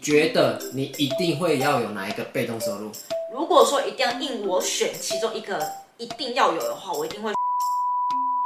觉得你一定会要有哪一个被动收入？如果说一定要硬我选其中一个一定要有的话，我一定会。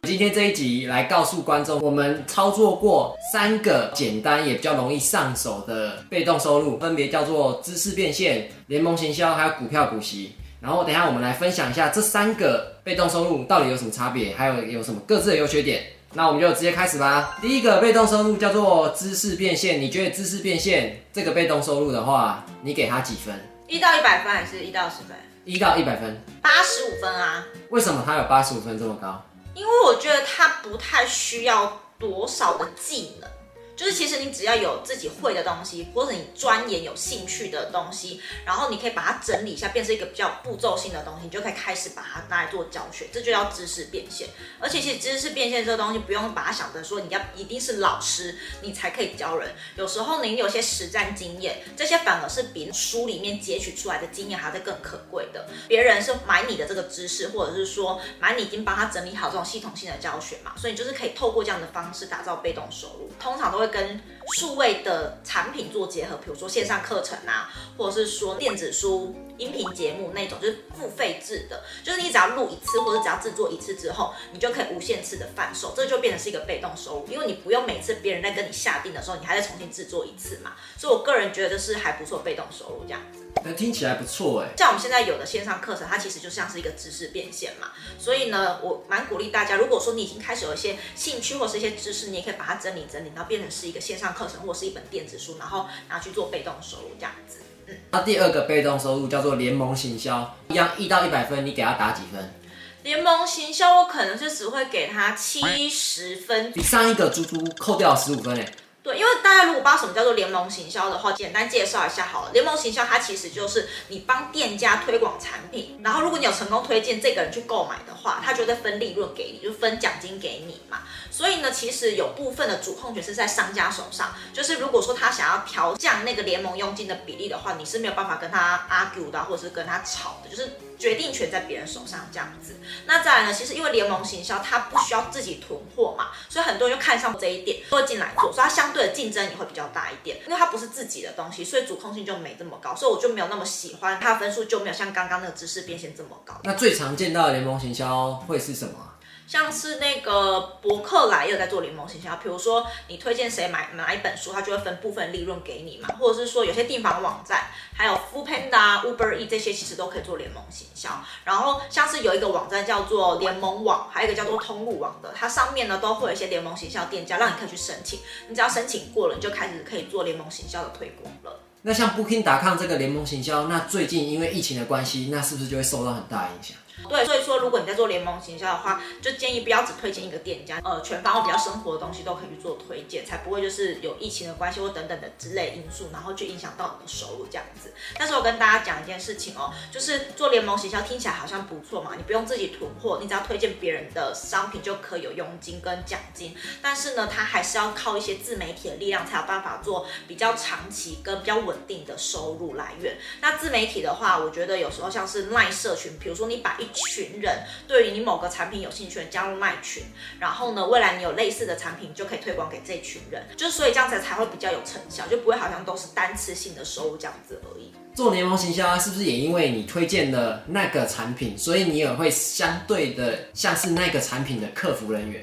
今天这一集来告诉观众，我们操作过三个简单也比较容易上手的被动收入，分别叫做知识变现、联盟行销还有股票股息。然后等一下我们来分享一下这三个被动收入到底有什么差别，还有有什么各自的优缺点。那我们就直接开始吧。第一个被动收入叫做知识变现，你觉得知识变现这个被动收入的话，你给他几分？一到一百分还是一到十分？一到一百分，八十五分啊。为什么它有八十五分这么高？因为我觉得它不太需要多少的技能。就是其实你只要有自己会的东西，或者你钻研有兴趣的东西，然后你可以把它整理一下，变成一个比较步骤性的东西，你就可以开始把它拿来做教学，这就叫知识变现。而且其实知识变现这个东西，不用把它想着说你要一定是老师你才可以教人，有时候你有些实战经验，这些反而是比书里面截取出来的经验还在更可贵的。别人是买你的这个知识，或者是说买你已经帮他整理好这种系统性的教学嘛，所以你就是可以透过这样的方式打造被动收入，通常都会。会跟数位的产品做结合，比如说线上课程啊，或者是说电子书、音频节目那种，就是付费制的，就是你只要录一次，或者只要制作一次之后，你就可以无限次的贩售，这就变成是一个被动收入，因为你不用每次别人在跟你下定的时候，你还在重新制作一次嘛，所以我个人觉得这是还不错被动收入这样子。那听起来不错哎，像我们现在有的线上课程，它其实就像是一个知识变现嘛，所以呢，我蛮鼓励大家，如果说你已经开始有一些兴趣或是一些知识，你也可以把它整理整理，然后变成是一个线上课程或是一本电子书，然后拿去做被动收入这样子。嗯，那第二个被动收入叫做联盟行销，一样一到一百分，你给他打几分？联盟行销我可能是只会给他七十分，比上一个猪猪扣掉十五分哎。对，因为大家如果不知道什么叫做联盟行销的话，简单介绍一下好了。联盟行销它其实就是你帮店家推广产品，然后如果你有成功推荐这个人去购买的话，他就会分利润给你，就分奖金给你嘛。所以呢，其实有部分的主控权是在商家手上，就是如果说他想要调降那个联盟佣金的比例的话，你是没有办法跟他 argue 的，或者是跟他吵的，就是。决定权在别人手上，这样子。那再来呢？其实因为联盟行销，它不需要自己囤货嘛，所以很多人就看上这一点，都会进来做，所以它相对的竞争也会比较大一点。因为它不是自己的东西，所以主控性就没这么高，所以我就没有那么喜欢它的分数，就没有像刚刚那个知识变现这么高。那最常见到的联盟行销会是什么？像是那个博客来也有在做联盟行销，比如说你推荐谁买买一本书，他就会分部分利润给你嘛，或者是说有些订房网站，还有 Foodpanda、Uber E 这些其实都可以做联盟行销。然后像是有一个网站叫做联盟网，还有一个叫做通路网的，它上面呢都会有一些联盟行销店家，让你可以去申请。你只要申请过了，你就开始可以做联盟行销的推广了。那像 Booking.com 这个联盟行销，那最近因为疫情的关系，那是不是就会受到很大影响？对，所以说如果你在做联盟行销的话，就建议不要只推荐一个店家，呃，全方位比较生活的东西都可以去做推荐，才不会就是有疫情的关系或等等的之类因素，然后去影响到你的收入这样子。但是我跟大家讲一件事情哦，就是做联盟行销听起来好像不错嘛，你不用自己囤货，你只要推荐别人的商品就可以有佣金跟奖金。但是呢，它还是要靠一些自媒体的力量才有办法做比较长期跟比较稳定的收入来源。那自媒体的话，我觉得有时候像是赖社群，比如说你把一一群人对于你某个产品有兴趣加入卖群，然后呢，未来你有类似的产品，就可以推广给这群人，就所以这样子才会比较有成效，就不会好像都是单次性的收入这样子而已。做联盟行销啊，是不是也因为你推荐的那个产品，所以你也会相对的像是那个产品的客服人员？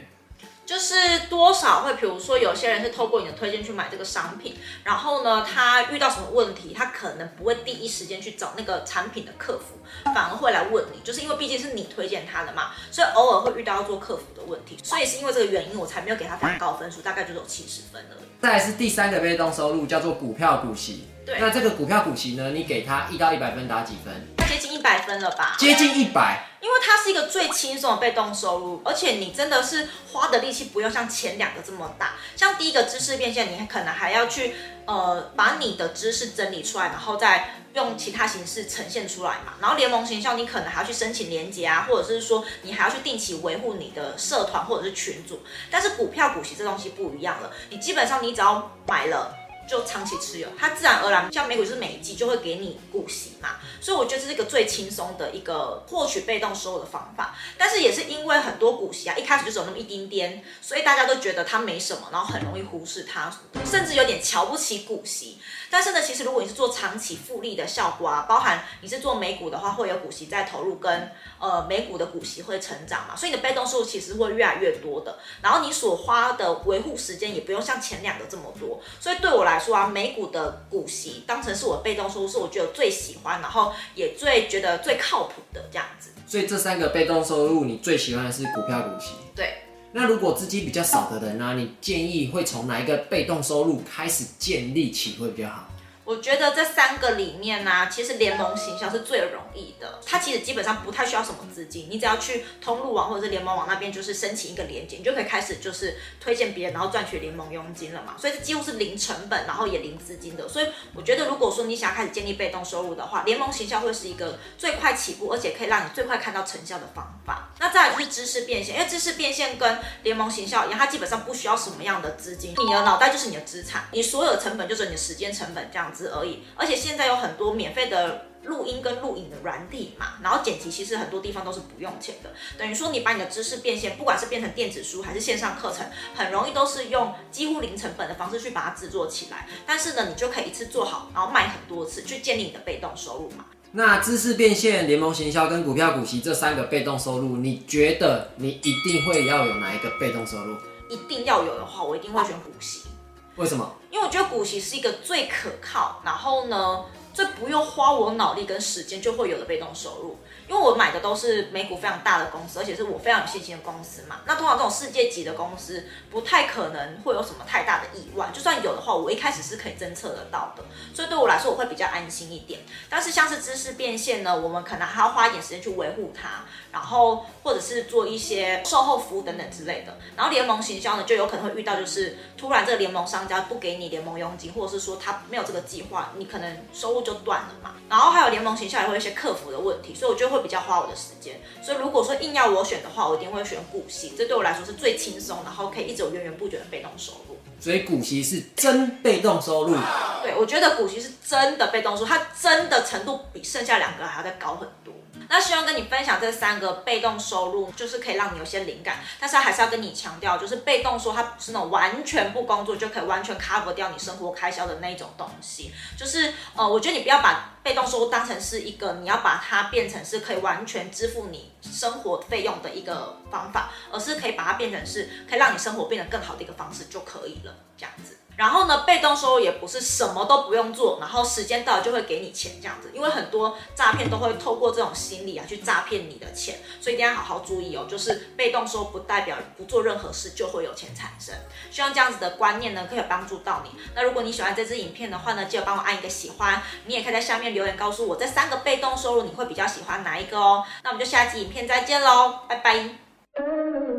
就是多少会，比如说有些人是透过你的推荐去买这个商品，然后呢，他遇到什么问题，他可能不会第一时间去找那个产品的客服，反而会来问你，就是因为毕竟是你推荐他的嘛，所以偶尔会遇到要做客服的问题，所以是因为这个原因，我才没有给他非常高分数，大概就是有七十分而已。再来是第三个被动收入，叫做股票股息。对，那这个股票股息呢，你给他一到一百分打几分？接近一百分了吧？接近一百。因为它是一个最轻松的被动收入，而且你真的是花的力气不用像前两个这么大。像第一个知识变现，你可能还要去呃把你的知识整理出来，然后再用其他形式呈现出来嘛。然后联盟形象，你可能还要去申请连接啊，或者是说你还要去定期维护你的社团或者是群组。但是股票股息这东西不一样了，你基本上你只要买了。就长期持有，它自然而然像美股就是每一季就会给你股息嘛，所以我觉得这是一个最轻松的一个获取被动收入的方法。但是也是因为很多股息啊，一开始就只有那么一丁点，所以大家都觉得它没什么，然后很容易忽视它，甚至有点瞧不起股息。但是呢，其实如果你是做长期复利的效果啊，包含你是做美股的话，会有股息在投入跟，跟呃美股的股息会成长嘛，所以你的被动收入其实会越来越多的。然后你所花的维护时间也不用像前两个这么多。所以对我来说啊，美股的股息当成是我被动收入，是我觉得最喜欢，然后也最觉得最靠谱的这样子。所以这三个被动收入，你最喜欢的是股票股息。对。那如果资金比较少的人呢、你建议会从哪一个被动收入开始建立起会比较好？我觉得这三个里面呢、其实联盟行销是最容易的。它其实基本上不太需要什么资金，你只要去通路网或者是联盟网那边，就是申请一个连结，你就可以开始就是推荐别人，然后赚取联盟佣金了嘛。所以这几乎是零成本，然后也零资金的。所以我觉得，如果说你想要开始建立被动收入的话，联盟行销会是一个最快起步，而且可以让你最快看到成效的方法。那再来就是知识变现，因为知识变现跟联盟行销一样，它基本上不需要什么样的资金，你的脑袋就是你的资产，你所有的成本就是你的时间成本这样子。而已，而且现在有很多免费的录音跟录影的软体嘛，然后剪辑其实很多地方都是不用钱的，等于说你把你的知识变现，不管是变成电子书还是线上课程，很容易都是用几乎零成本的方式去把它制作起来，但是呢，你就可以一次做好，然后卖很多次，去建立你的被动收入嘛。那知识变现、联盟行销跟股票股息这三个被动收入，你觉得你一定会要有哪一个被动收入？一定要有的话，我一定会选股息。为什么？因为我觉得股息是一个最可靠，然后呢，最不用花我脑力跟时间就会有的被动收入。因为我买的都是美股非常大的公司，而且是我非常有信心的公司嘛。那通常这种世界级的公司，不太可能会有什么太大的意外。就算有的话，我一开始是可以侦测得到的，所以对我来说我会比较安心一点。但是像是知识变现呢，我们可能还要花一点时间去维护它，然后或者是做一些售后服务等等之类的。然后联盟行销呢，就有可能会遇到就是突然这个联盟商家不给你联盟佣金，或者是说他没有这个计划，你可能收就断了嘛。然后还有联盟行销也会有一些客服的问题，所以我觉得会。比较花我的时间，所以如果说硬要我选的话，我一定会选股息，这对我来说是最轻松，然后可以一直有源源不绝的被动收入。所以股息是真被动收入。对，我觉得股息是真的被动收入，它真的程度比剩下两个还要再高很多。那希望跟你分享这三个被动收入，就是可以让你有些灵感，但是还是要跟你强调，就是被动说它不是那种完全不工作就可以完全 cover 掉你生活开销的那一种东西。就是呃，我觉得你不要把被动收入当成是一个你要把它变成是可以完全支付你生活费用的一个方法，而是可以把它变成是可以让你生活变得更好的一个方式就可以了，这样子。然后呢，被动收入也不是什么都不用做，然后时间到了就会给你钱这样子，因为很多诈骗都会透过这种心理啊去诈骗你的钱，所以一定要好好注意哦。就是被动收入不代表不做任何事就会有钱产生，希望这样子的观念呢可以帮助到你。那如果你喜欢这支影片的话呢，记得帮我按一个喜欢，你也可以在下面留言告诉我这三个被动收入你会比较喜欢哪一个哦。那我们就下期影片再见喽，拜拜。